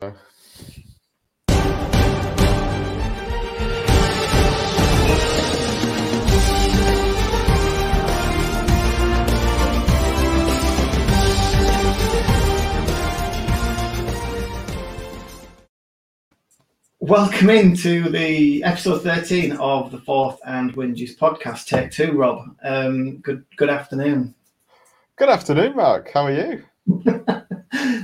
Welcome into the episode 13 of the fourth and Whinges podcast. Take two, Rob. Um, good good afternoon. Good afternoon, Mark. How are you?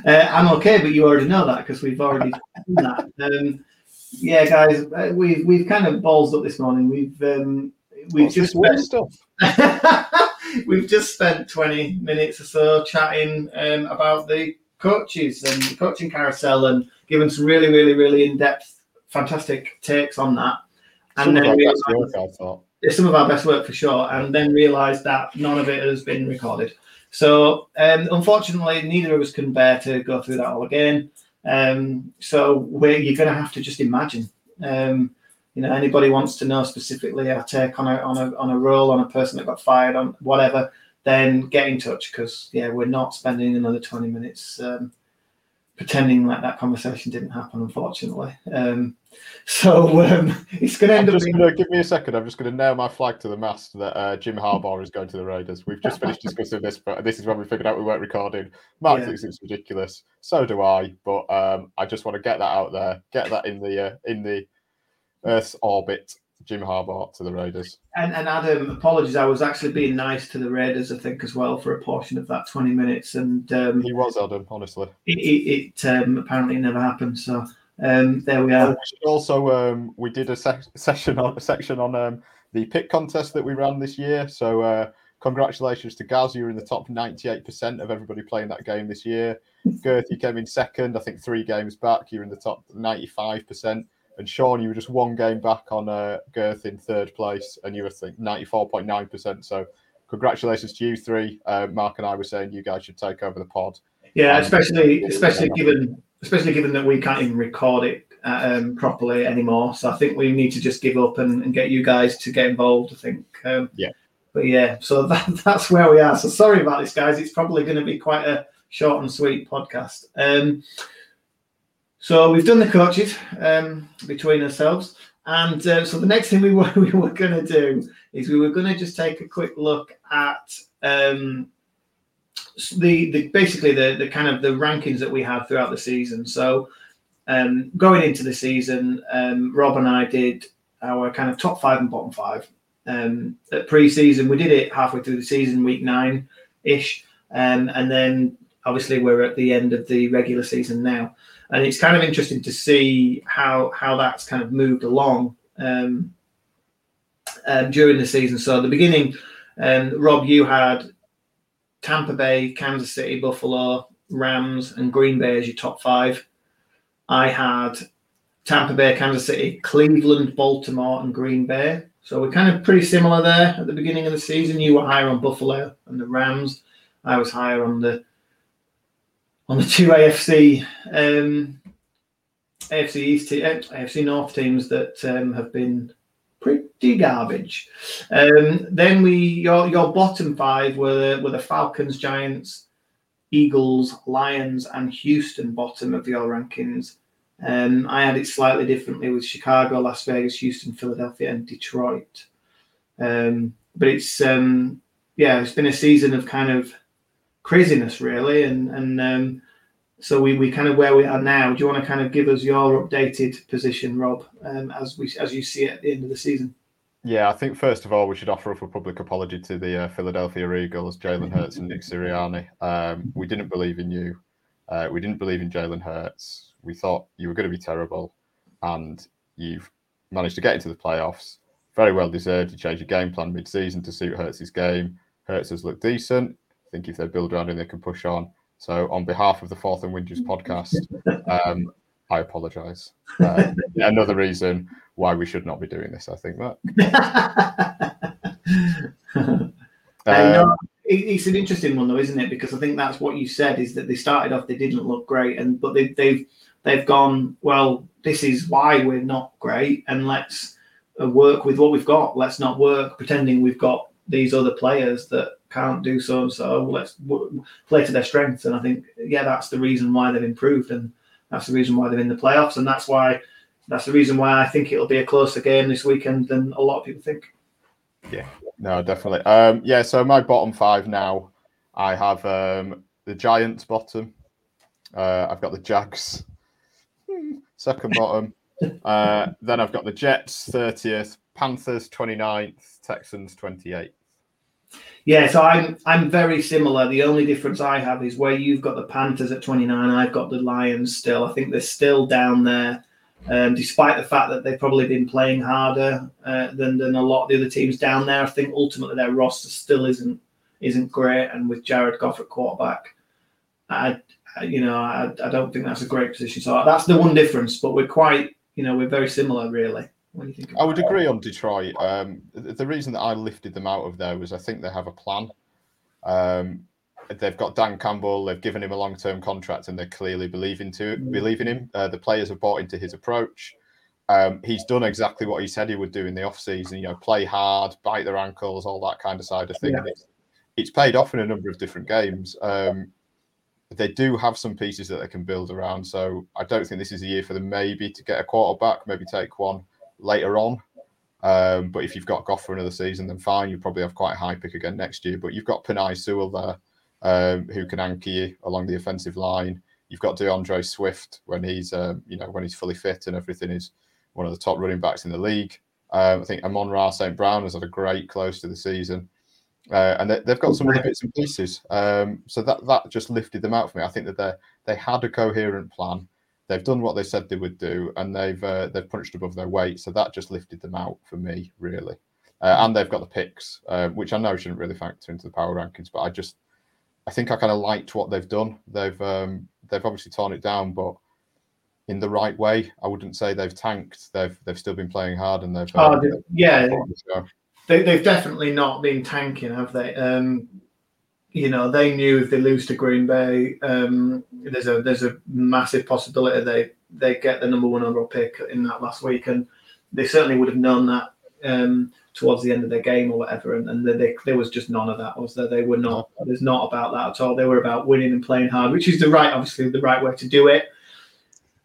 uh, I'm okay, but you already know that because we've already done that. Um, yeah, guys, uh, we've we've kind of balls up this morning. We've um, we've What's just spent, stuff. we've just spent 20 minutes or so chatting um, about the coaches and the coaching carousel and given some really, really, really in depth, fantastic takes on that. Some And of then our best work, I thought. it's some of our best work for sure, and then realised that none of it has been recorded. So um, unfortunately, neither of us can bear to go through that all again. Um, so you're going to have to just imagine. Um, you know, anybody wants to know specifically our take on a on a on a role on a person that got fired on whatever, then get in touch because yeah, we're not spending another twenty minutes um, pretending like that conversation didn't happen. Unfortunately, um, so um, it's going to I'm end up being to give me a second. I'm just going to nail my flag to the mast that uh, Jim Harbaugh is going to the Raiders. We've just finished discussing this, but this is when we figured out we weren't recording. Mark Yeah. thinks it's ridiculous. So do I. But um, I just want to get that out there, get that in the uh, in the Earth's orbit. Jim Harbaugh to the Raiders. And, and Adam, apologies. I was actually being nice to the Raiders, I think, as well for a portion of that 20 minutes, and um, He was Adam, honestly. it, it, it um, apparently never happened. So um, there we are. We Also, um, we did a sec- session on a section on um, the pick contest that we ran this year. So, uh, congratulations to Gaz. You were in the top 98% of everybody playing that game this year. Girth, you came in second. I think three games back. You're in the top 95%. And Sean, you were just one game back on uh, Girth in third place, and you were think 94.9%. So, congratulations to you three. Uh, Mark and I were saying you guys should take over the pod. Yeah, Um, especially especially given especially given that we can't even record it uh, um, properly anymore. So I think we need to just give up and, and get you guys to get involved. I think. Um, Yeah. But yeah, so that, that's where we are. So sorry about this, guys. It's probably going to be quite a short and sweet podcast. Um, so we've done the coaches um, between ourselves, and uh, so the next thing we were we were going to do is we were going to just take a quick look at um, the, the basically the the kind of the rankings that we had throughout the season. So um, going into the season, um, Rob and I did our kind of top five and bottom five. Um, at pre-season, we did it halfway through the season, week nine ish, um, and then obviously we're at the end of the regular season now, and it's kind of interesting to see how how that's kind of moved along um, um, during the season. So at the beginning, um, Rob, you had Tampa Bay, Kansas City, Buffalo, Rams, and Green Bay as your top five. I had Tampa Bay, Kansas City, Cleveland, Baltimore, and Green Bay. So we're kind of pretty similar there at the beginning of the season. You were higher on Buffalo and the Rams. I was higher on the on the two AFC um, AFC East, eh, AFC North teams that um, have been pretty garbage. Um, then we your your bottom five were the, were the Falcons, Giants, Eagles, Lions, and Houston. Bottom of your rankings. Um, I had it slightly differently with Chicago, Las Vegas, Houston, Philadelphia, and Detroit. Um, but it's um, yeah, it's been a season of kind of craziness, really, and and um, so we, we kind of where we are now. Do you want to kind of give us your updated position, Rob, um, as we as you see it at the end of the season? Yeah, I think first of all we should offer up a public apology to the uh, Philadelphia Eagles, Jalen Hurts and Nick Sirianni. Um, we didn't believe in you. Uh, we didn't believe in Jalen Hurts. We thought you were going to be terrible, and you've managed to get into the playoffs. Very well deserved. You changed your game plan mid-season to suit Hurts' game. Hurts has looked decent. Think if they build around him, they can push on. So, on behalf of the Fourth and Winders podcast, um, I apologise. Uh, another reason why we should not be doing this, I think. I Um, It's an interesting one though, isn't it? Because I think that's what you said is that they started off they didn't look great, and but they, they've they've gone well. This is why we're not great, and let's uh, work with what we've got. Let's not work pretending we've got these other players that can't do so and so. Let's w- play to their strengths, and I think yeah, that's the reason why they've improved. And That's the reason why they're in the playoffs, and that's why that's the reason why I think it'll be a closer game this weekend than a lot of people think. Yeah, no, definitely. Um, yeah, so my bottom five now, I have um, the Giants bottom. Uh, I've got the Jags second bottom. Uh, then I've got the Jets 30th, Panthers 29th, Texans 28th. Yeah, so I'm I'm very similar. The only difference I have is where you've got the Panthers at 29, I've got the Lions still. I think they're still down there, um, despite the fact that they've probably been playing harder uh, than than a lot of the other teams down there. I think ultimately their roster still isn't isn't great, and with Jared Goff at quarterback, I, you know I, I don't think that's a great position. So that's the one difference. But we're quite you know we're very similar really. What do you think? I would agree on Detroit. Um, the reason that I lifted them out of there was I think they have a plan. Um, they've got Dan Campbell. They've given him a long-term contract, and they're clearly believing to mm. believe in him. Uh, the players have bought into his approach. Um, he's done exactly what he said he would do in the off-season. You know, play hard, bite their ankles, all that kind of side of thing. Yeah. It's, it's, paid off in a number of different games. Um, they do have some pieces that they can build around. So I don't think this is a year for them maybe to get a quarterback, maybe take one later on. Um, but if you've got Goff for another season, then fine. You probably have quite a high pick again next year. But you've got Penei Sewell there, um, who can anchor you along the offensive line. You've got D'Andre Swift when he's, um, you know, when he's fully fit and everything is one of the top running backs in the league. Um, I think Amon-Ra St. Brown has had a great close to the season. Uh, and they, have got some bits and pieces. Um, so that that just lifted them out for me. I think that they they had a coherent plan they've done what they said they would do, and they've uh, they've punched above their weight. So that just lifted them out for me, really. Uh, and they've got the picks, uh, which I know shouldn't really factor into the power rankings, but I just I think I kind of liked what they've done. They've um, they've obviously torn it down, but in the right way. I wouldn't say they've tanked. They've they've still been playing hard, and they've oh, um, yeah. They, they've definitely not been tanking, have they? Um, you know, they knew if they lose to Green Bay, um, there's a there's a massive possibility they they get the number one overall pick in that last week, and they certainly would have known that um, towards the end of their game or whatever. And, and they, they, there was just none of that. Was there? They were not. There's not about that at all. They were about winning and playing hard, which is the right, obviously, the right way to do it.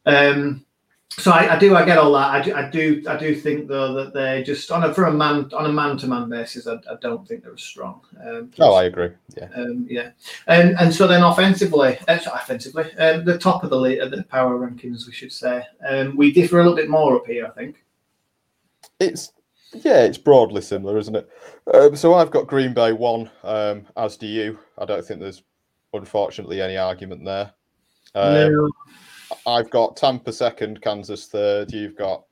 Um, so I, I, do I get all that. I do, I do I do think though that they just on a for a man on a man to man basis. I, I, don't think they're as strong. Um, oh, I agree. Yeah, um, yeah, and and so then offensively, uh, offensively, um, the top of the league, the power rankings, we should say, um, we differ a little bit more up here. I think it's yeah, it's broadly similar, isn't it? Um, so I've got Green Bay one, um, as do you. I don't think there's unfortunately any argument there. no. I've got Tampa second, Kansas third. You've got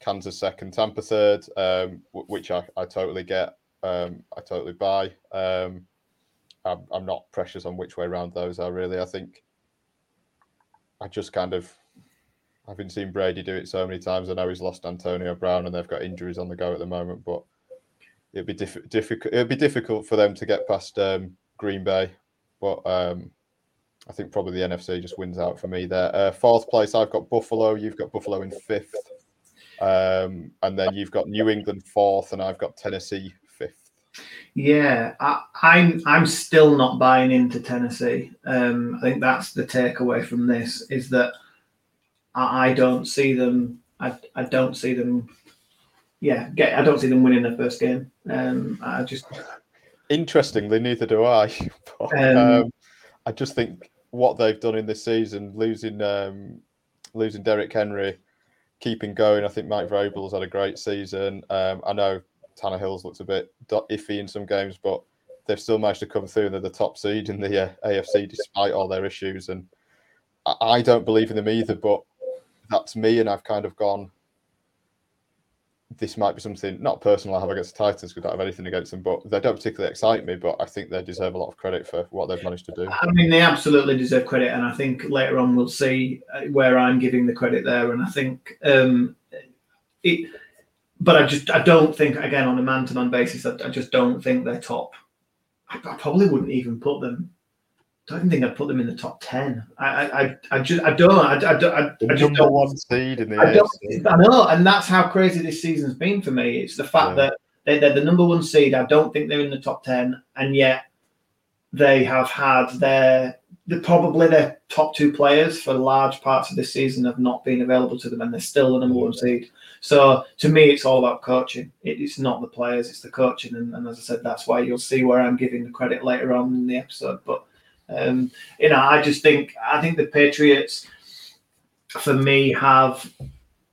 Kansas second, Tampa third, um, which I, I totally get. Um, I totally buy. Um, I'm, I'm not precious on which way around those are really. I think I just kind of seen Brady do it so many times. I know he's lost Antonio Brown and they've got injuries on the go at the moment, but it'd be diff- difficult. It'd be difficult for them to get past um, Green Bay, but um, I think probably the NFC just wins out for me there. Uh, fourth place, I've got Buffalo. You've got Buffalo in fifth. Um, and then you've got New England fourth, and I've got Tennessee fifth. Yeah, I, am I'm, I'm still not buying into Tennessee. Um, I think that's the takeaway from this is that I, I don't see them. I, I don't see them. Yeah, get. I don't see them winning their first game. Um, I just. Interestingly, neither do I. But, um, um, I just think what they've done in this season, losing um, losing Derrick Henry, keeping going. I think Mike Vrabel's had a great season. Um, I know Tannehill's looks a bit iffy in some games, but they've still managed to come through and they're the top seed in the uh, AFC despite all their issues. And I, I don't believe in them either, but that's me, and I've kind of gone this might be something not personal I have against the Titans because I don't have anything against them, but they don't particularly excite me. But I think they deserve a lot of credit for what they've managed to do. I mean, they absolutely deserve credit, and I think later on we'll see uh, where I'm giving the credit there. And I think um, it, but I just I don't think again on a man-to-man basis, I, I just don't think they're top. I, I probably wouldn't even put them I don't think I'd put them in the top ten. I, I, I just, I don't, I, I, I, I just number don't, one seed in the I, don't, I know, and that's how crazy this season's been for me. It's the fact yeah. that they, they're the number one seed. I don't think they're in the top ten, and yet they have had their probably their top two players for large parts of this season have not been available to them, and they're still the number one seed. So to me, it's all about coaching. It, it's not the players; it's the coaching. And, and, as I said, that's why you'll see where I'm giving the credit later on in the episode. But um, you know, I just think I think the Patriots, for me, have.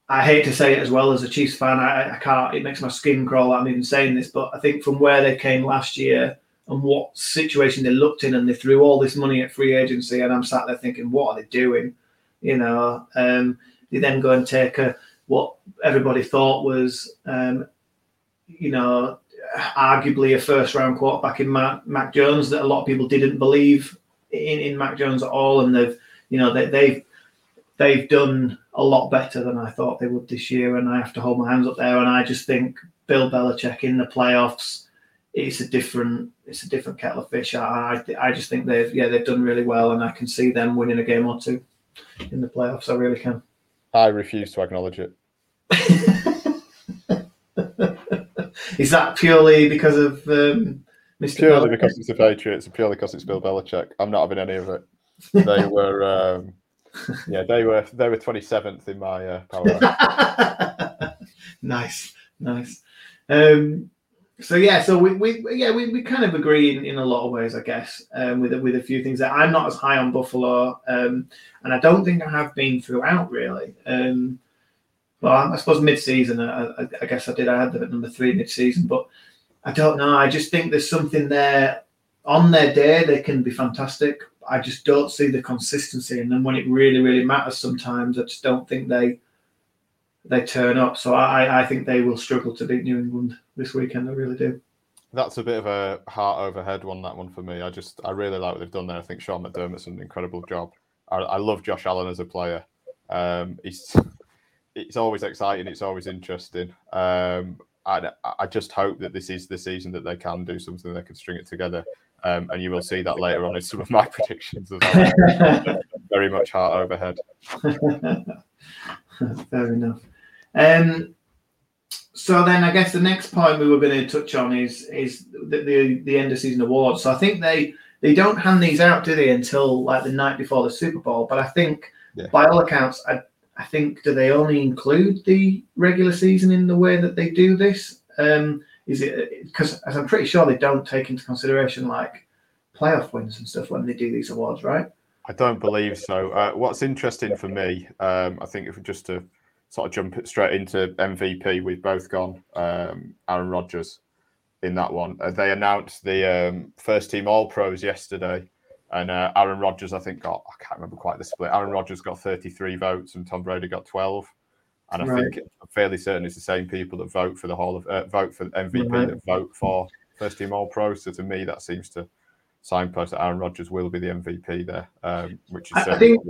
I hate to say it as well as a Chiefs fan. I, I can't. It makes my skin crawl. I'm even saying this, but I think from where they came last year and what situation they looked in, and they threw all this money at free agency, and I'm sat there thinking, what are they doing? You know, um, they then go and take a what everybody thought was, um, you know, arguably a first round quarterback in Mac, Mac, Jones that a lot of people didn't believe in, in Mac Jones at all, and they've you know they, they've they've done a lot better than I thought they would this year, and I have to hold my hands up there. And I just think Bill Belichick in the playoffs, it's a different it's a different kettle of fish. I I, I just think they've yeah they've done really well, and I can see them winning a game or two in the playoffs. I really can. I refuse to acknowledge it. Is that purely because of um, Mr. Purely Belichick? because it's the Patriots and purely because it's Bill Belichick. I'm not having any of it. They were, um, yeah, they were they were 27th in my uh, power. nice, nice. Um, so yeah, so we, we yeah we, we kind of agree in, in a lot of ways, I guess, um, with with a few things that I'm not as high on Buffalo, um, and I don't think I have been throughout really. Um, well, I suppose mid-season, I, I, I, guess I did. I had them at number three mid-season, but I don't know. I just think there's something there. On their day, they can be fantastic. I just don't see the consistency, and then when it really, really matters, sometimes I just don't think they they turn up. So I, I think they will struggle to beat New England this weekend. I really do. That's a bit of a heart overhead one. That one for me. I just I really like what they've done there. I think Sean McDermott's an incredible job. I, I love Josh Allen as a player. Um, he's it's always exciting. It's always interesting. Um, I, I just hope that this is the season that they can do something. They can string it together. Um, and you will see that later on in some of my predictions as well. Very much heart overhead. Fair enough. Um, so then I guess the next point we were going to touch on is is the, the, the end of season awards. So I think they they don't hand these out, do they, until like the night before the Super Bowl? But I think yeah. by all accounts, I, I think do they only include the regular season in the way that they do this? Um, is it because as I'm pretty sure they don't take into consideration like playoff wins and stuff when they do these awards, right? I don't believe so. Uh, what's interesting for me, um, I think, if we just to sort of jump straight into MVP, we've both gone um, Aaron Rodgers in that one. Uh, they announced the um, first team All Pros yesterday, and uh, Aaron Rodgers, I think, got I can't remember quite the split. Aaron Rodgers got 33 votes, and Tom Brady got 12. And I right. think I'm fairly certain it's the same people that vote for the Hall of uh, vote for MVP right. that vote for first team All Pro. So to me, that seems to signpost that Aaron Rodgers will be the MVP there, um, which is. I think,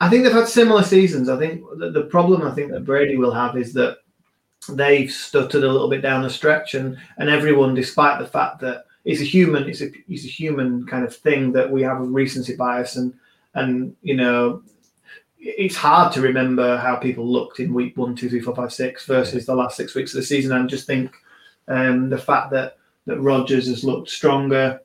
I think they've had similar seasons. I think the, the problem I think that Brady will have is that they've stuttered a little bit down the stretch, and and everyone, despite the fact that it's a human, it's a it's a human kind of thing that we have a recency bias, and and you know, it's hard to remember how people looked in week one, two, three, four, five, six versus the last six weeks of the season. And just think um, the fact that that Rodgers has looked stronger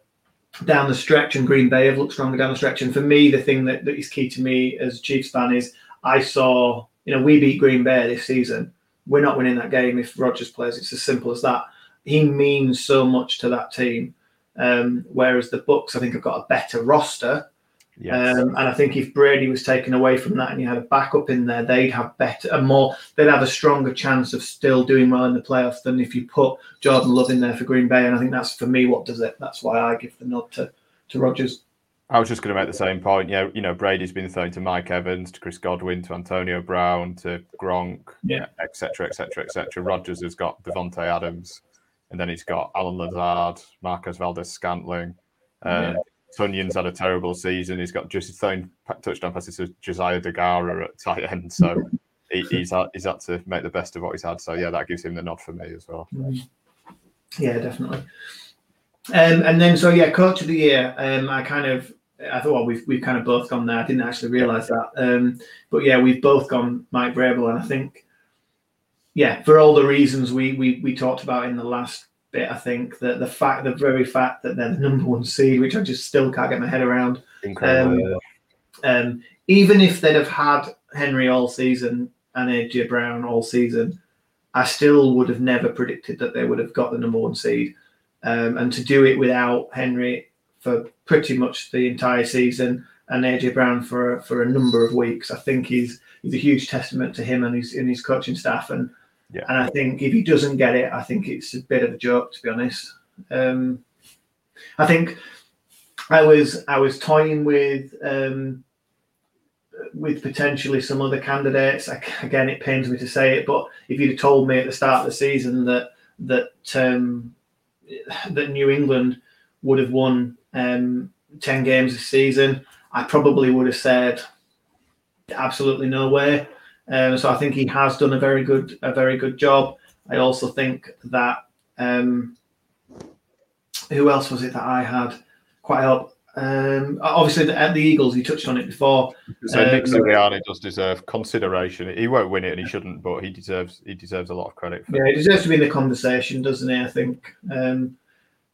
down the stretch and Green Bay have looked stronger down the stretch. And for me, the thing that, that is key to me as a Chiefs fan is I saw, you know, we beat Green Bay this season. We're not winning that game if Rodgers plays. It's as simple as that. He means so much to that team. Um, whereas the Bucs, I think, have got a better roster. Yes. Um, and I think if Brady was taken away from that and you had a backup in there, they'd have better a more they'd have a stronger chance of still doing well in the playoffs than if you put Jordan Love in there for Green Bay. And I think that's for me what does it. That's why I give the nod to to Rodgers. I was just going to make the same point. Yeah, you know, Brady's been thrown to Mike Evans, to Chris Godwin, to Antonio Brown, to Gronk, yeah, etc., etc., etc. Rodgers has got Davante Adams, and then he's got Allen Lazard, Marquez Valdes-Scantling. Uh, yeah. Tonyan's had a terrible season. He's got just throwing touchdown passes to Josiah Deguara at tight end. So he, he's had, he's had to make the best of what he's had. So yeah, that gives him the nod for me as well. Mm. Yeah, definitely. Um, and then so yeah, coach of the year. Um, I kind of I thought well, we've we've kind of both gone there. I didn't actually realize that. Um, but yeah, we've both gone Mike Vrabel, and I think yeah, for all the reasons we we we talked about in the last bit. I think that the fact, the very fact that they're the number one seed, which I just still can't get my head around. Incredible. Um, um, even if they'd have had Henry all season and AJ Brown all season, I still would have never predicted that they would have got the number one seed. Um, and to do it without Henry for pretty much the entire season and AJ Brown for for a number of weeks, I think he's he's a huge testament to him and his and his coaching staff. And Yeah. and I think if he doesn't get it, I think it's a bit of a joke to be honest. Um, I think I was I was toying with um, with potentially some other candidates. I, again, it pains me to say it, but if you'd have told me at the start of the season that that um, that New England would have won um, ten games this season, I probably would have said absolutely no way. Um, so I think he has done a very good a very good job. I also think that um, who else was it that I had quite up? Um, obviously, the, at the Eagles, you touched on it before. So Nick Um, Sirianni does deserve consideration. He won't win it, and he shouldn't, but he deserves he deserves a lot of credit. For Yeah, he deserves to be in the conversation, doesn't he? I think. Um,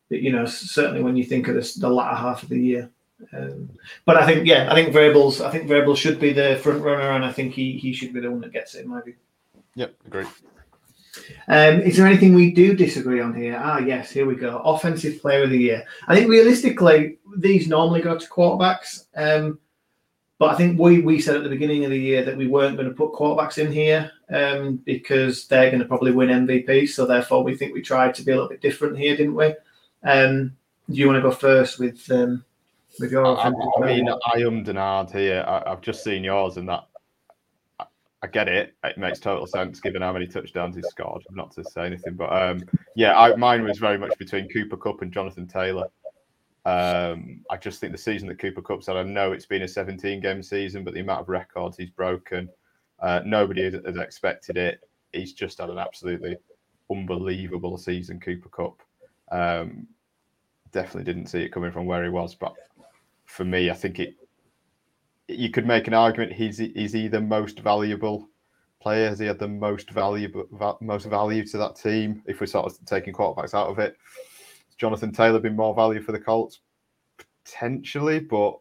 you know, certainly when you think of this, the latter half of the year. Um, but I think, yeah, I think Vrabel's. I think Vrabel's should be the front runner, and I think he he should be the one that gets it. In my view. Yep, agreed. Um, is there anything we do disagree on here? Ah, yes, here we go. Offensive player of the year. I think realistically, these normally go to quarterbacks. Um, but I think we, we said at the beginning of the year that we weren't going to put quarterbacks in here um, because they're going to probably win MVP. So therefore, we think we tried to be a little bit different here, didn't we? Um, do you want to go first with um, with your I, I mean, I am ahed here. I, I've just seen yours, and that I, I get it. It makes total sense given how many touchdowns he scored. Not to say anything, but um, yeah, I, mine was very much between Cooper Kupp and Jonathan Taylor. Um, I just think the season that Cooper Kupp's had, I know it's been a 17 game season, but the amount of records he's broken, uh, nobody has, has expected it. He's just had an absolutely unbelievable season, Cooper Kupp. Um, definitely didn't see it coming from where he was, but for me, I think it. You could make an argument he's he's he the most valuable player? Has he had the most valuable va- most value to that team? If we're sort of taking quarterbacks out of it, has Jonathan Taylor been more value for the Colts? Potentially, but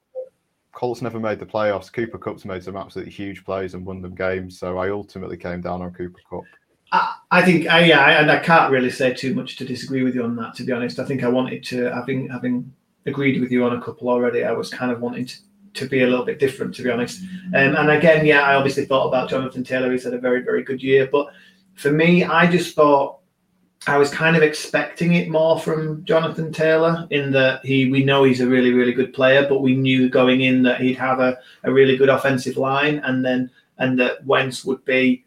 Colts never made the playoffs. Cooper Kupp's made some absolutely huge plays and won them games. So I ultimately came down on Cooper Kupp. I, I think, uh, yeah, I- and I can't really say too much to disagree with you on that. To be honest, I think I wanted to, having having agreed with you on a couple already, I was kind of wanting to, to be a little bit different. To be honest, um, and again, yeah, I obviously thought about Jonathan Taylor. He's had a very very good year, but for me, I just thought I was kind of expecting it more from Jonathan Taylor in that he we know he's a really really good player, but we knew going in that he'd have a, a really good offensive line, and then and that Wentz would be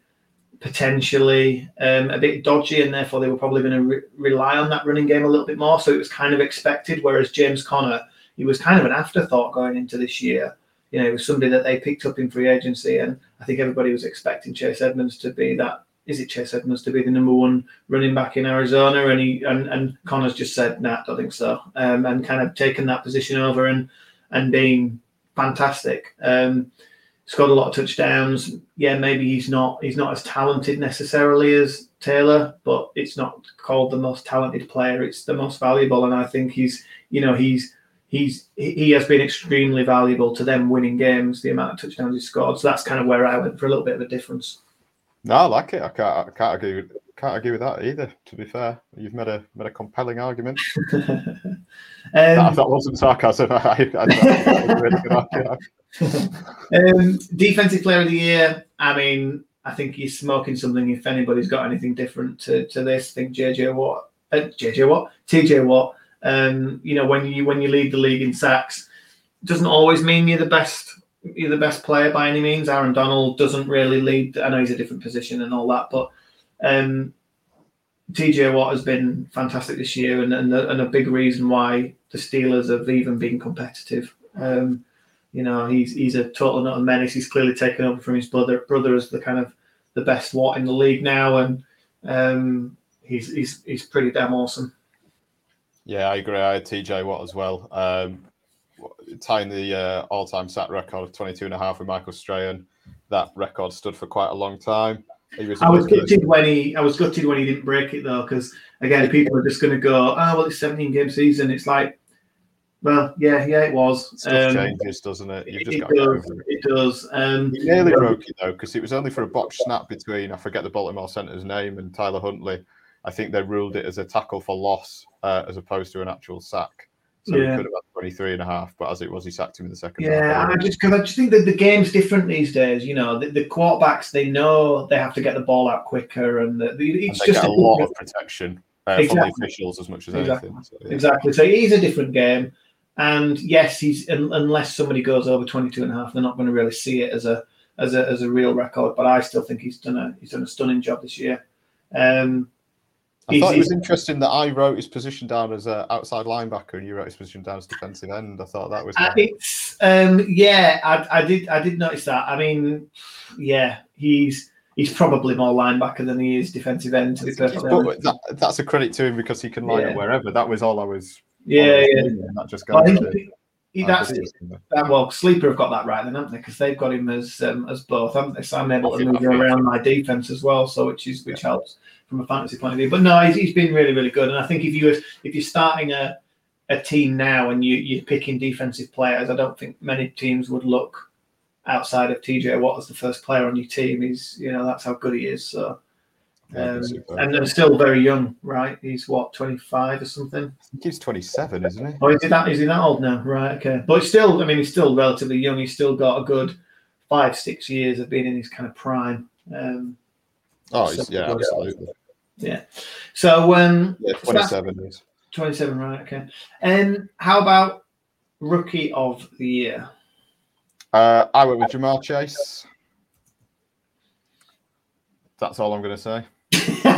potentially um, a bit dodgy, and therefore they were probably going to re- rely on that running game a little bit more. So it was kind of expected. Whereas James Conner, he was kind of an afterthought going into this year. You know, he was somebody that they picked up in free agency, and I think everybody was expecting Chase Edmonds to be that. Is it Chase Edmonds to be the number one running back in Arizona? And he and, and Conner's just said, "Nah, don't think so," um, and kind of taken that position over and and being fantastic. Um, scored a lot of touchdowns. Yeah, maybe he's not he's not as talented necessarily as Taylor, but it's not called the most talented player. It's the most valuable, and I think he's you know he's he's he has been extremely valuable to them winning games. The amount of touchdowns he scored, so that's kind of where I went for a little bit of a difference. No, I like it. I can't I can't agree with can't agree with that either. To be fair, you've made a made a compelling argument. that, um, that wasn't sarcasm. I, I, I, Um, defensive player of the year. I mean, I think he's smoking something. If anybody's got anything different to, to this, I think JJ Watt, uh, JJ Watt, TJ Watt. Um, you know, when you when you lead the league in sacks, doesn't always mean you're the best. You're the best player by any means. Aaron Donald doesn't really lead. I know he's a different position and all that, but um, TJ Watt has been fantastic this year, and and, and a big reason why the Steelers have even been competitive. Um, you know, he's he's a total not a menace. He's clearly taken over from his brother brother as the kind of the best Watt in the league now, and um, he's he's he's pretty damn awesome. Yeah, I agree. I had TJ Watt as well. Um, tying the uh, all-time sack record of 22 and a half with Michael Strahan. That record stood for quite a long time. He was I was gutted when he. I was gutted when he didn't break it though, because again, people are just going to go, "Oh, well, it's 17 game season." It's like, well, yeah, yeah, it was. Stuff Um, changes, doesn't it? You've just it got does. it. It does. Um, He nearly broke it though, because it was only for a botched snap between I forget the Baltimore center's name and Tyler Huntley. I think they ruled it as a tackle for loss uh, as opposed to an actual sack. So Yeah. he could have had 23 and a half, but as it was, he sacked him in the second Yeah, half. I just because I just think that the game's different these days. You know, the, the quarterbacks they know they have to get the ball out quicker, and the, the, And it's they just get a lot different- of protection uh, from the officials as much as Exactly. anything. So, yeah. exactly. So it is a different game, and yes, he's un, unless somebody goes over 22 and a half, they're not going to really see it as a as a as a real record. But I still think he's done a he's done a stunning job this year. Um, I thought it was interesting that I wrote his position down as an outside linebacker and you wrote his position down as defensive end. I thought that was. Uh, it's um, yeah, I, I did I did notice that. I mean, yeah, he's he's probably more linebacker than he is defensive end. To be perfectly honest. that, that's a credit to him because he can line Yeah. up wherever. That was all I was. Yeah, yeah. That just Well, to he- that's good he is, isn't it? that. Well, sleeper have got that right then, haven't they? Because they've got him as um, as both, haven't they? So I'm able to move around my defense as well, so which is which helps from a fantasy point of view. But no, he's, he's been really really good, and I think if you if you're starting a a team now and you you're picking defensive players, I don't think many teams would look outside of TJ Watt as the first player on your team. He's you know that's how good he is. So. Yeah, Um, and, and still very young, right? He's what, 25 or something? He's 27, isn't he? Or is he that is he that old now? Right, okay. But still, I mean, he's still relatively young. He's still got a good five, six years of being in his kind of prime. Um, Oh, So- yeah, absolutely. so um, Yeah, so 27 is. 27, right? Okay. And how about rookie of the year? Uh, I went with Jamal Chase. That's all I'm going to say.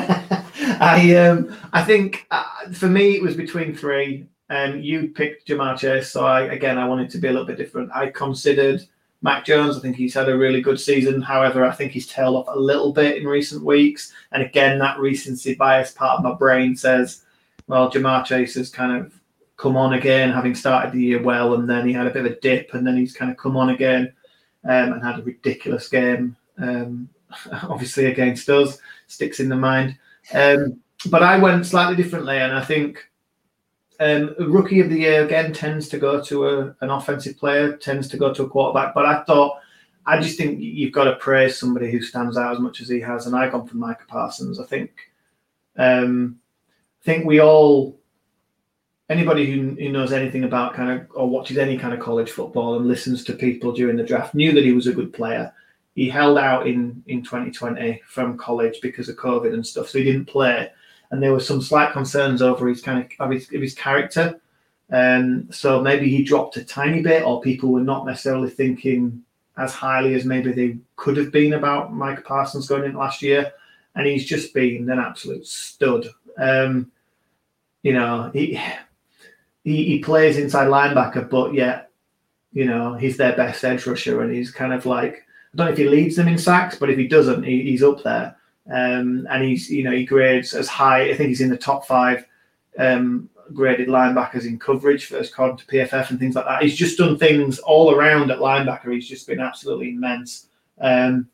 I um I think uh, for me it was between three, and you picked Ja'Marr Chase. So I again I wanted to be a little bit different. I considered Mac Jones. I think he's had a really good season. However, I think he's tailed off a little bit in recent weeks. And again, that recency bias part of my brain says, well, Ja'Marr Chase has kind of come on again, having started the year well, and then he had a bit of a dip, and then he's kind of come on again um, and had a ridiculous game. Um, obviously against us, sticks in the mind. Um, but I went slightly differently, and I think um, rookie of the year again tends to go to a, an offensive player, tends to go to a quarterback. But I thought, I just think you've got to praise somebody who stands out as much as he has, and I gone for Micah Parsons. I think, um, I think we all, anybody who, who knows anything about kind of or watches any kind of college football and listens to people during the draft knew that he was a good player he held out in in 2020 from college because of COVID and stuff, so he didn't play. And there were some slight concerns over his kind of of his, of his character. Um, so maybe he dropped a tiny bit, or people were not necessarily thinking as highly as maybe they could have been about Mike Parsons going in last year. And he's just been an absolute stud. Um, you know, he, he he plays inside linebacker, but yet, you know, he's their best edge rusher, and he's kind of like don't know if he leads them in sacks, but if he doesn't, he, he's up there. Um, and he's, you know, he grades as high. I think he's in the top five um, graded linebackers in coverage for according to PFF and things like that. He's just done things all around at linebacker. He's just been absolutely immense. Um,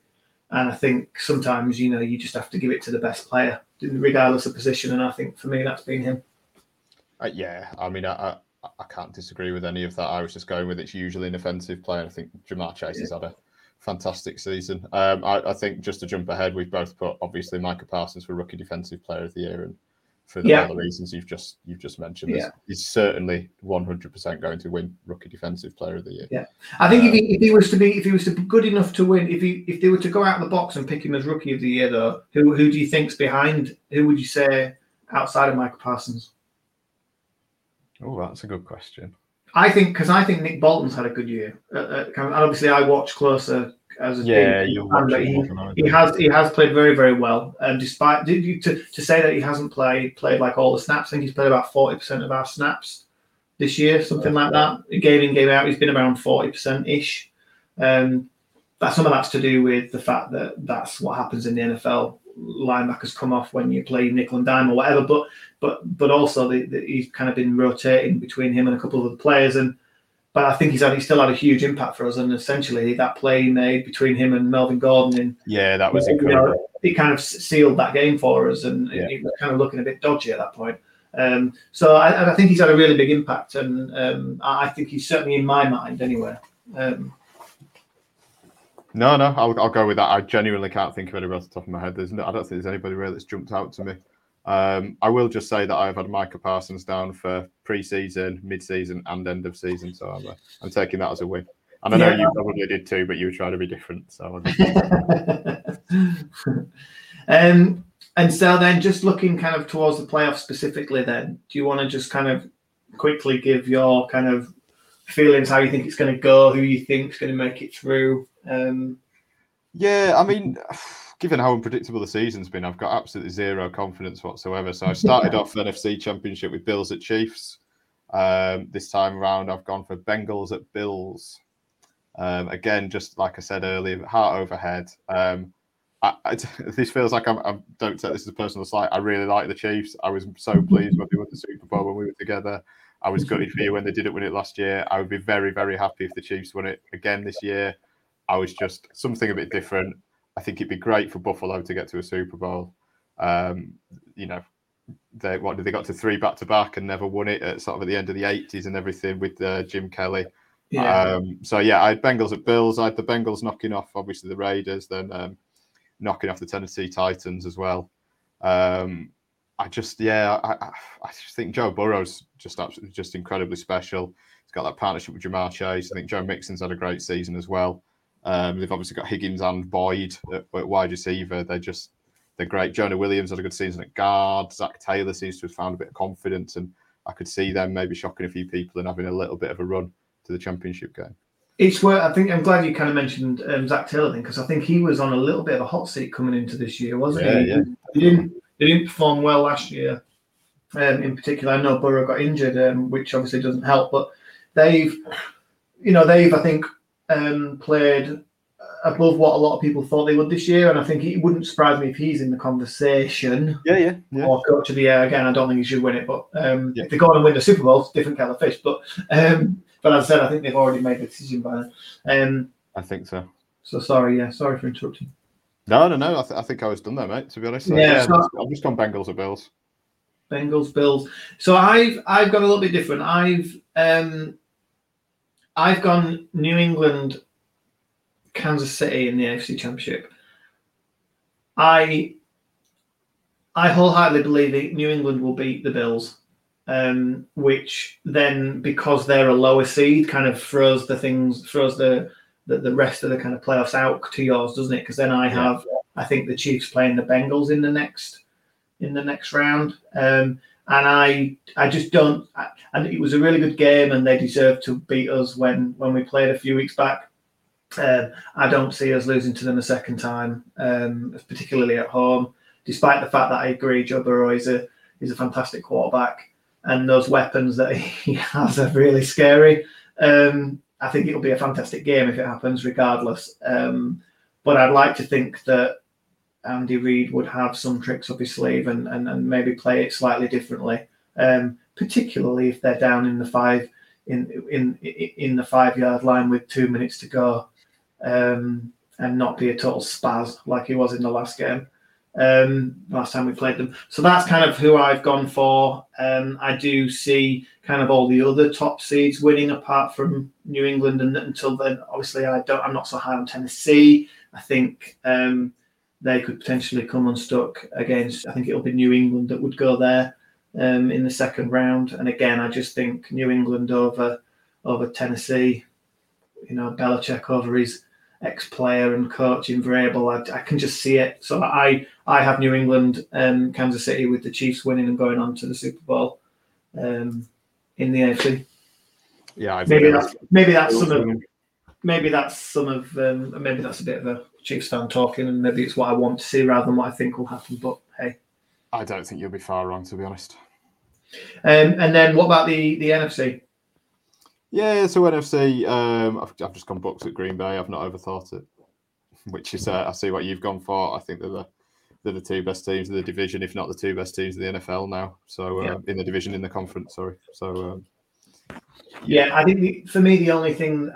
and I think sometimes, you know, you just have to give it to the best player, regardless of position. And I think for me, that's been him. Uh, yeah, I mean, I, I, I can't disagree with any of that. I was just going with it's usually an offensive player. I think Ja'Marr Chase has had a fantastic season. Um, I, I think just to jump ahead, we've both put obviously Micah Parsons for rookie defensive player of the year, and for the, Yeah. all the reasons you've just you've just mentioned, Yeah. he's certainly one hundred percent going to win rookie defensive player of the year. Yeah, I think if, he, if he was to be if he was to be good enough to win, if he if they were to go out of the box and pick him as rookie of the year, though, who who do you think's behind? Who would you say outside of Michael Parsons? Oh, that's a good question. I think because I think Nick Bolton's had a good year. Uh, uh, kind of- and obviously, I watch closer as a Yeah, big you'll fan, watch but it he, more than I he has he has played very very well. And despite to to say that he hasn't played played like all the snaps, I think he's played about forty percent of our snaps this year, something like that. Game in game out, he's been around forty percent ish. Um, that some of that's to do with the fact that that's what happens in the NFL. Linebackers come off when you play nickel and dime or whatever, but but but also the, the, he's kind of been rotating between him and a couple of other players and but I think he's had, he still had a huge impact for us, and essentially that play he made between him and Melvin Gordon in yeah, that was you incredible. know, it kind of sealed that game for us, and Yeah. it, was kind of looking a bit dodgy at that point. Um, so I, I think he's had a really big impact, and um, I I think he's certainly in my mind anyway. Um, No, no, I'll, I'll go with that. I genuinely can't think of anybody off the top of my head. There's no, I don't think there's anybody really that's jumped out to me. Um, I will just say that I've had Micah Parsons down for pre-season, mid-season, and end of season, so I'm, uh, I'm taking that as a win. And I know Yeah. you probably did too, but you were trying to be different. So just- um, and so then, just looking kind of towards the playoffs specifically, then do you want to just kind of quickly give your kind of feelings, how you think it's going to go, who you think is going to make it through? Um, Yeah, I mean, given how unpredictable the season's been, I've got absolutely zero confidence whatsoever. So I started off NFC Championship with Bills at Chiefs. Um, this time around, I've gone for Bengals at Bills. Um, again, just like I said earlier, heart over head. Um, I, I, this feels like I'm, I don't take this as a personal slight. I really like the Chiefs. I was so pleased when they won the Super Bowl when we were together. I was gutted for you when they didn't win it last year. I would be very, very happy if the Chiefs won it again this year. I was just something a bit different. I think it'd be great for Buffalo to get to a Super Bowl. Um, you know, they what did they got to three back to back and never won it at sort of at the end of the eighties and everything with uh, Jim Kelly. yeah, Um, so yeah, I had Bengals at Bills. I had the Bengals knocking off obviously the Raiders, then um, knocking off the Tennessee Titans as well. Um, I just yeah, I, I, I just think Joe Burrow's just absolutely just incredibly special. He's got that partnership with Ja'Marr Chase. I think Joe Mixon's had a great season as well. Um, they've obviously got Higgins and Boyd at, at wide receiver. They're just they're great. Jonah Williams had a good season at guard. Zac Taylor seems to have found a bit of confidence, and I could see them maybe shocking a few people and having a little bit of a run to the championship game. It's where I think I'm glad you kind of mentioned um, Zac Taylor thing because I think he was on a little bit of a hot seat coming into this year, wasn't Yeah, he? yeah. He didn't he didn't perform well last year. Um, in particular, I know Burrow got injured, um, which obviously doesn't help. But they've, you know, they've I think um, played above what a lot of people thought they would this year, and I think it wouldn't surprise me if he's in the conversation Yeah, yeah, yeah. or coach of the year. Again, I don't think he should win it, but um, Yeah. if they go on and win the Super Bowl, it's a different kind of fish. But um, but as I said, I think they've already made the decision by then. Um, I think so. so sorry, yeah, sorry for interrupting. No, no, no. I, th- I think I was done there, mate. To be honest, Yeah, so- I've just gone Bengals or Bills. Bengals, Bills. So I've I've gone a little bit different. I've um, I've gone New England, Kansas City in the AFC Championship. I I wholeheartedly believe that New England will beat the Bills, um, which then because they're a lower seed, kind of throws the things throws the the, the rest of the kind of playoffs out to yours, doesn't it? Because then I Yeah. have I think the Chiefs playing the Bengals in the next in the next round. Um, and I I just don't. I, and it was a really good game, and they deserved to beat us when when we played a few weeks back. Um, I don't see us losing to them a second time, um, particularly at home. Despite the fact that I agree, Joe Burrow is a is a fantastic quarterback, and those weapons that he has are really scary. Um, I think it'll be a fantastic game if it happens, regardless. Um, but I'd like to think that Andy Reid would have some tricks up his sleeve and, and, and maybe play it slightly differently, um, particularly if they're down in the five in in in the five yard line with two minutes to go, um, and not be a total spaz like he was in the last game. Um, last time we played them, so that's kind of who I've gone for. Um, I do see kind of all the other top seeds winning, apart from New England, and until then, obviously, I don't. I'm not so high on Tennessee. I think um, they could potentially come unstuck against. I think it'll be New England that would go there um, in the second round. And again, I just think New England over over Tennessee. You know, Belichick over his ex-player and coach in Vrabel. I, I can just see it. So I I have New England, um, Kansas City with the Chiefs winning and going on to the Super Bowl um, in the AFC. Yeah, I Maybe that's maybe that's some of maybe that's some of um, maybe that's a bit of a Chiefs fan talking, and maybe it's what I want to see rather than what I think will happen. But hey, I don't think you'll be far wrong, to be honest. um, and then what about the the NFC? Yeah, so NFC, um, I've, I've just gone Bucs at Green Bay. I've not overthought it, which is uh, I see what you've gone for. I think they're the they're the two best teams of the division, if not the two best teams of the NFL now. So uh, Yeah. in the division, in the conference, sorry. So um, Yeah, I think the, for me the only thing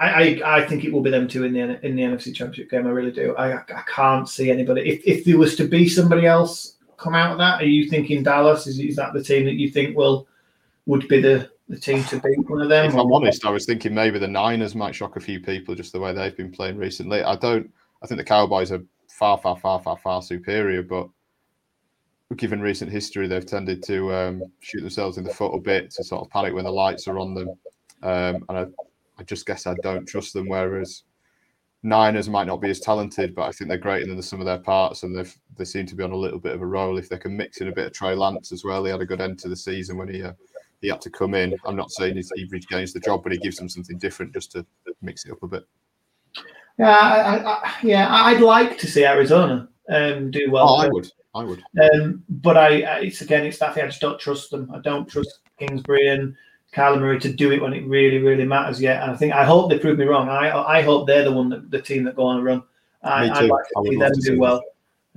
I, I I think it will be them two in the in the NFC Championship game. I really do. I I can't see anybody. If if there was to be somebody else come out of that, are you thinking Dallas? Is is that the team that you think will would be the the team to beat one of them? If I'm honest, I was thinking maybe the Niners might shock a few people just the way they've been playing recently. I don't. I think the Cowboys are far, far, far, far, far superior, but given recent history, they've tended to um, shoot themselves in the foot a bit to sort of panic when the lights are on them. Um, and I, I just guess I don't trust them. Whereas Niners might not be as talented, but I think they're greater than the sum of their parts, and they they seem to be on a little bit of a roll. If they can mix in a bit of Trey Lance as well, he had a good end to the season when he uh, he had to come in. I'm not saying he regains the job, but he gives them something different just to mix it up a bit. Yeah, I, I, yeah, I'd like to see Arizona um, do well. Oh, I would. I would. Um, but I, it's again, it's that thing. I just don't trust them. I don't trust Kingsbury and Kyler Murray to do it when it really, really matters yet. And I think I hope they prove me wrong. I, I hope they're the one that the team that go on a run. I, would like to see them do well.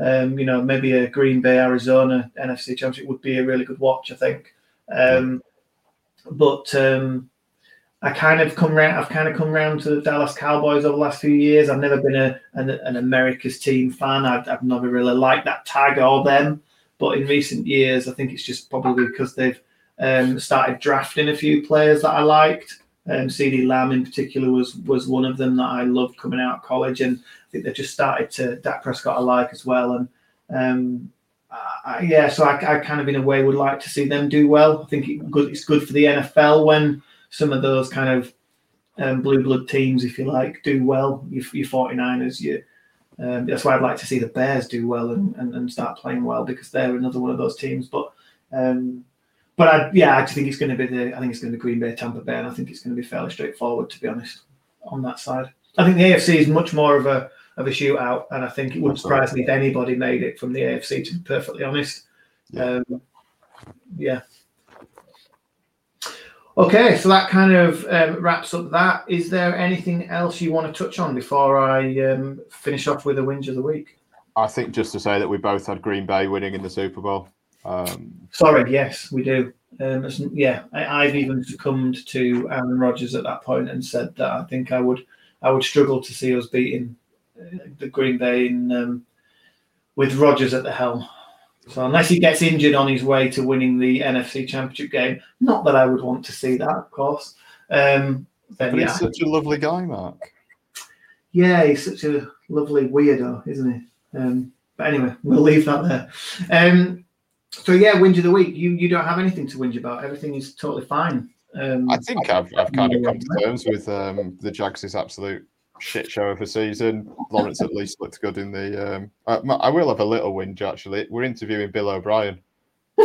Um, you know, maybe a Green Bay, Arizona NFC Championship would be a really good watch. I think. Um, but um, I kind of come round. I've kind of come round to the Dallas Cowboys over the last few years. I've never been a an, an America's team fan. I've, I've, never really liked that tag or them. But in recent years, I think it's just probably because they've um, started drafting a few players that I liked. Um, CeeDee Lamb in particular was was one of them that I loved coming out of college, and I think they just started to Dak Prescott I like as well. And um, uh, yeah, so I, I, kind of in a way would like to see them do well. I think it, it's good for the NFL when some of those kind of um, blue blood teams, if you like, do well. Your, your 49ers, you, um, that's why I'd like to see the Bears do well and, and, and, start playing well because they're another one of those teams. But um, but I, yeah, I just think it's going to be the I think it's going to be Green Bay, Tampa Bay, and I think it's going to be fairly straightforward to be honest on that side. I think the AFC is much more of a of a shootout, and I think it wouldn't surprise me if anybody made it from the AFC. To be perfectly honest, yeah. Um, yeah. Okay, so that kind of um, wraps up that. Is there anything else you want to touch on before I um, finish off with a whinge of the week? I think just to say that we both had Green Bay winning in the Super Bowl. Um, Sorry, yes, we do. Um, yeah, I, have even succumbed to Aaron Rodgers at that point and said that I think I would, I would struggle to see us beating uh, the Green Bay in, um, with Rodgers at the helm. So unless he gets injured on his way to winning the NFC Championship game, not that I would want to see that, of course. Um, then, but yeah. he's such a lovely guy, Mark. Yeah, he's such a lovely weirdo, isn't he? Um, but anyway, we'll leave that there. Um, so yeah, whinge of the week. You you don't have anything to whinge about. Everything is totally fine. Um, I think I've I've kind of come to terms with um, the Jags' absolute shit show of a season. Lawrence at least looked good in the. Um, I, I, will have a little whinge actually. We're interviewing Bill O'Brien.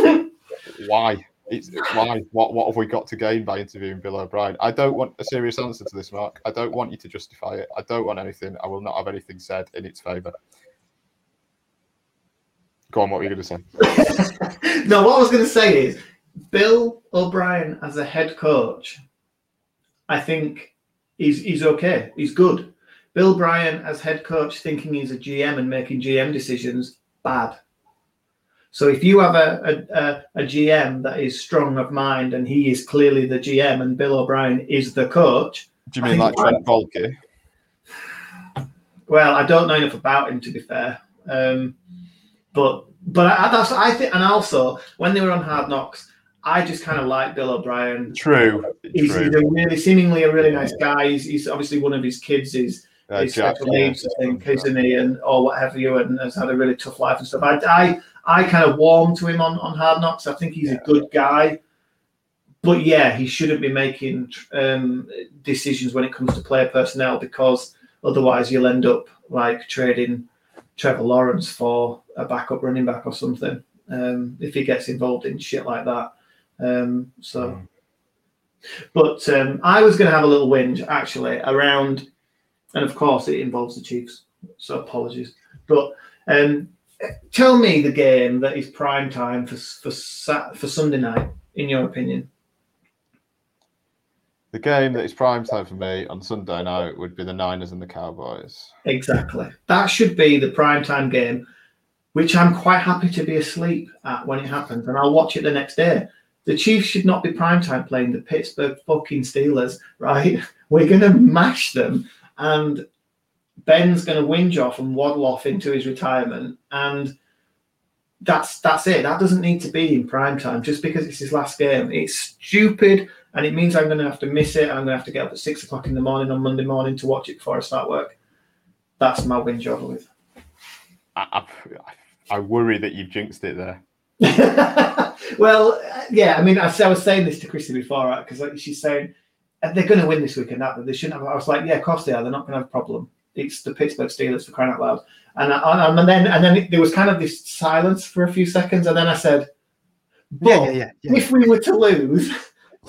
why? It's, why? What? What have we got to gain by interviewing Bill O'Brien? I don't want a serious answer to this, Mark. I don't want you to justify it. I don't want anything. I will not have anything said in its favour. Go on. What were you going to say? no, what I was going to say is Bill O'Brien as a head coach. I think he's he's okay. He's good. Bill O'Brien as head coach thinking he's a GM and making GM decisions, bad. So if you have a, a, a, GM that is strong of mind and he is clearly the GM and Bill O'Brien is the coach. Do you mean like Trent Baalke? Well, I don't know enough about him to be fair. Um, but but I, that's I think, and also when they were on Hard Knocks, I just kind of like Bill O'Brien. True. He's, True. he's a really, seemingly a really nice guy. He's, he's obviously one of his kids is uh, special needs, I think, isn't he, and or what have you, and has had a really tough life and stuff. I, I, I kind of warm to him on, on Hard Knocks. I think he's yeah. a good guy, but yeah, he shouldn't be making um, decisions when it comes to player personnel because otherwise you'll end up like trading Trevor Lawrence for a backup running back or something. Um, if he gets involved in shit like that. Um, so, mm. but um, I was going to have a little whinge actually around, and of course it involves the Chiefs. So apologies, but um, tell me the game that is prime time for for for Sunday night, in your opinion. The game that is prime time for me on Sunday night would be the Niners and the Cowboys. Exactly. That should be the prime time game, which I'm quite happy to be asleep at when it happens, and I'll watch it the next day The Chiefs should not be primetime playing the Pittsburgh fucking Steelers, right? We're going to mash them, and Ben's going to whinge off and waddle off into his retirement, and that's that's it. That doesn't need to be in prime time just because it's his last game. It's stupid, and it means I'm going to have to miss it. I'm going to have to get up at six o'clock in the morning on Monday morning to watch it before I start work. That's my whinge over with. I, I, I worry that you've jinxed it there. well, yeah. I mean, I, I was saying this to Christy before because like, she's saying they're going to win this weekend. That but they shouldn't have. I was like, yeah, of course they are. They're not going to have a problem. It's the Pittsburgh Steelers for crying out loud. And, I, and then and then there was kind of this silence for a few seconds, and then I said, yeah, yeah, yeah, yeah. if we were to lose,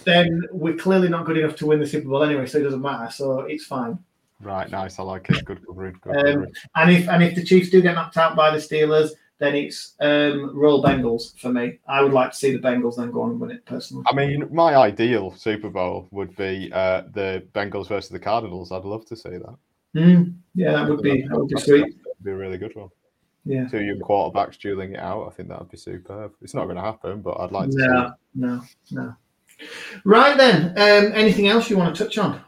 then we're clearly not good enough to win the Super Bowl anyway, so it doesn't matter. So it's fine. Right, nice. I like it. Good covering. Good um. And if and if the Chiefs do get knocked out by the Steelers, then it's um, roll Bengals for me. I would like to see the Bengals then go on and win it personally. I mean, my ideal Super Bowl would be uh, the Bengals versus the Cardinals. I'd love to see that. Mm, yeah, that would be that would be sweet. That'd be a really good one. Yeah. Two young quarterbacks dueling it out. I think that would be superb. It's not going to happen, but I'd like to. No, no, no. Right then. Um, anything else you want to touch on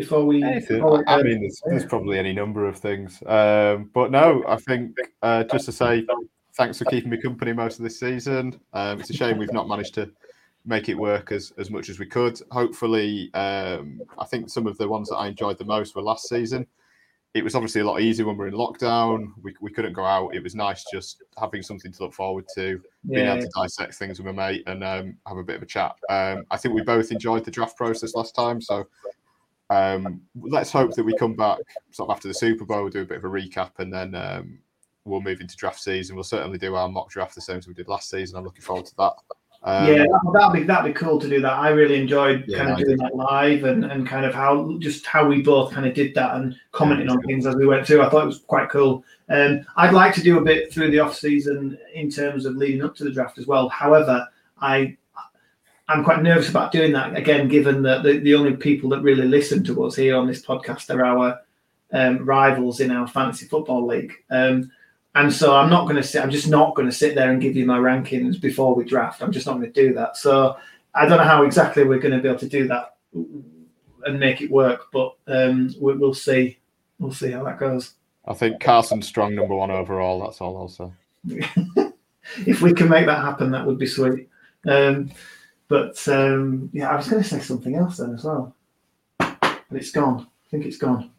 before we? Before we- I mean, there's, there's probably any number of things. Um, but no, I think uh, just to say thanks for keeping me company most of this season. Um, it's a shame we've not managed to make it work as, as much as we could. Hopefully, um, I think some of the ones that I enjoyed the most were last season. It was obviously a lot easier when we were in lockdown. We, we couldn't go out. It was nice just having something to look forward to, being able to dissect things with my mate and um, have a bit of a chat. Um, I think we both enjoyed the draft process last time, so um, let's hope that we come back sort of after the Super Bowl, we'll do a bit of a recap, and then um, we'll move into draft season. We'll certainly do our mock draft the same as we did last season. I'm looking forward to that. Um, yeah, that- that'd be that'd be cool to do that. I really enjoyed Yeah, kind of doing that live and, and kind of how just how we both kind of did that and commenting on things as we went through. I thought it was quite cool. Um, I'd like to do a bit through the off season in terms of leading up to the draft as well. However, I I'm quite nervous about doing that again, given that the, the only people that really listen to us here on this podcast are our um, rivals in our fantasy football league. Um, and so I'm not going to sit. I'm just not going to sit there and give you my rankings before we draft. I'm just not going to do that. So I don't know how exactly we're going to be able to do that and make it work, but um, we, we'll see. We'll see how that goes. I think Carson Strong number one overall. That's all I'll say. if we can make that happen, that would be sweet. Um, but um, yeah, I was going to say something else then as well, but it's gone. I think it's gone.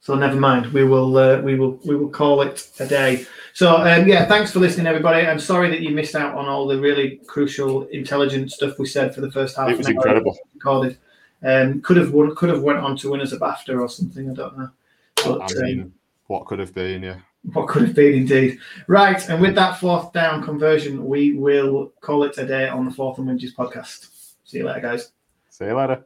So never mind. We will uh, we will we will call it a day. So um, yeah, thanks for listening, everybody. I'm sorry that you missed out on all the really crucial, intelligent stuff we said for the first half. It was incredible. Recorded. Um, could have won. Could have went on to win as a BAFTA or something. I don't know. But, I um, mean, what could have been? Yeah. What could have been indeed. Right, and with that fourth down conversion, we will call it a day on the Fourth and Whinges podcast. See you later, guys. See you later.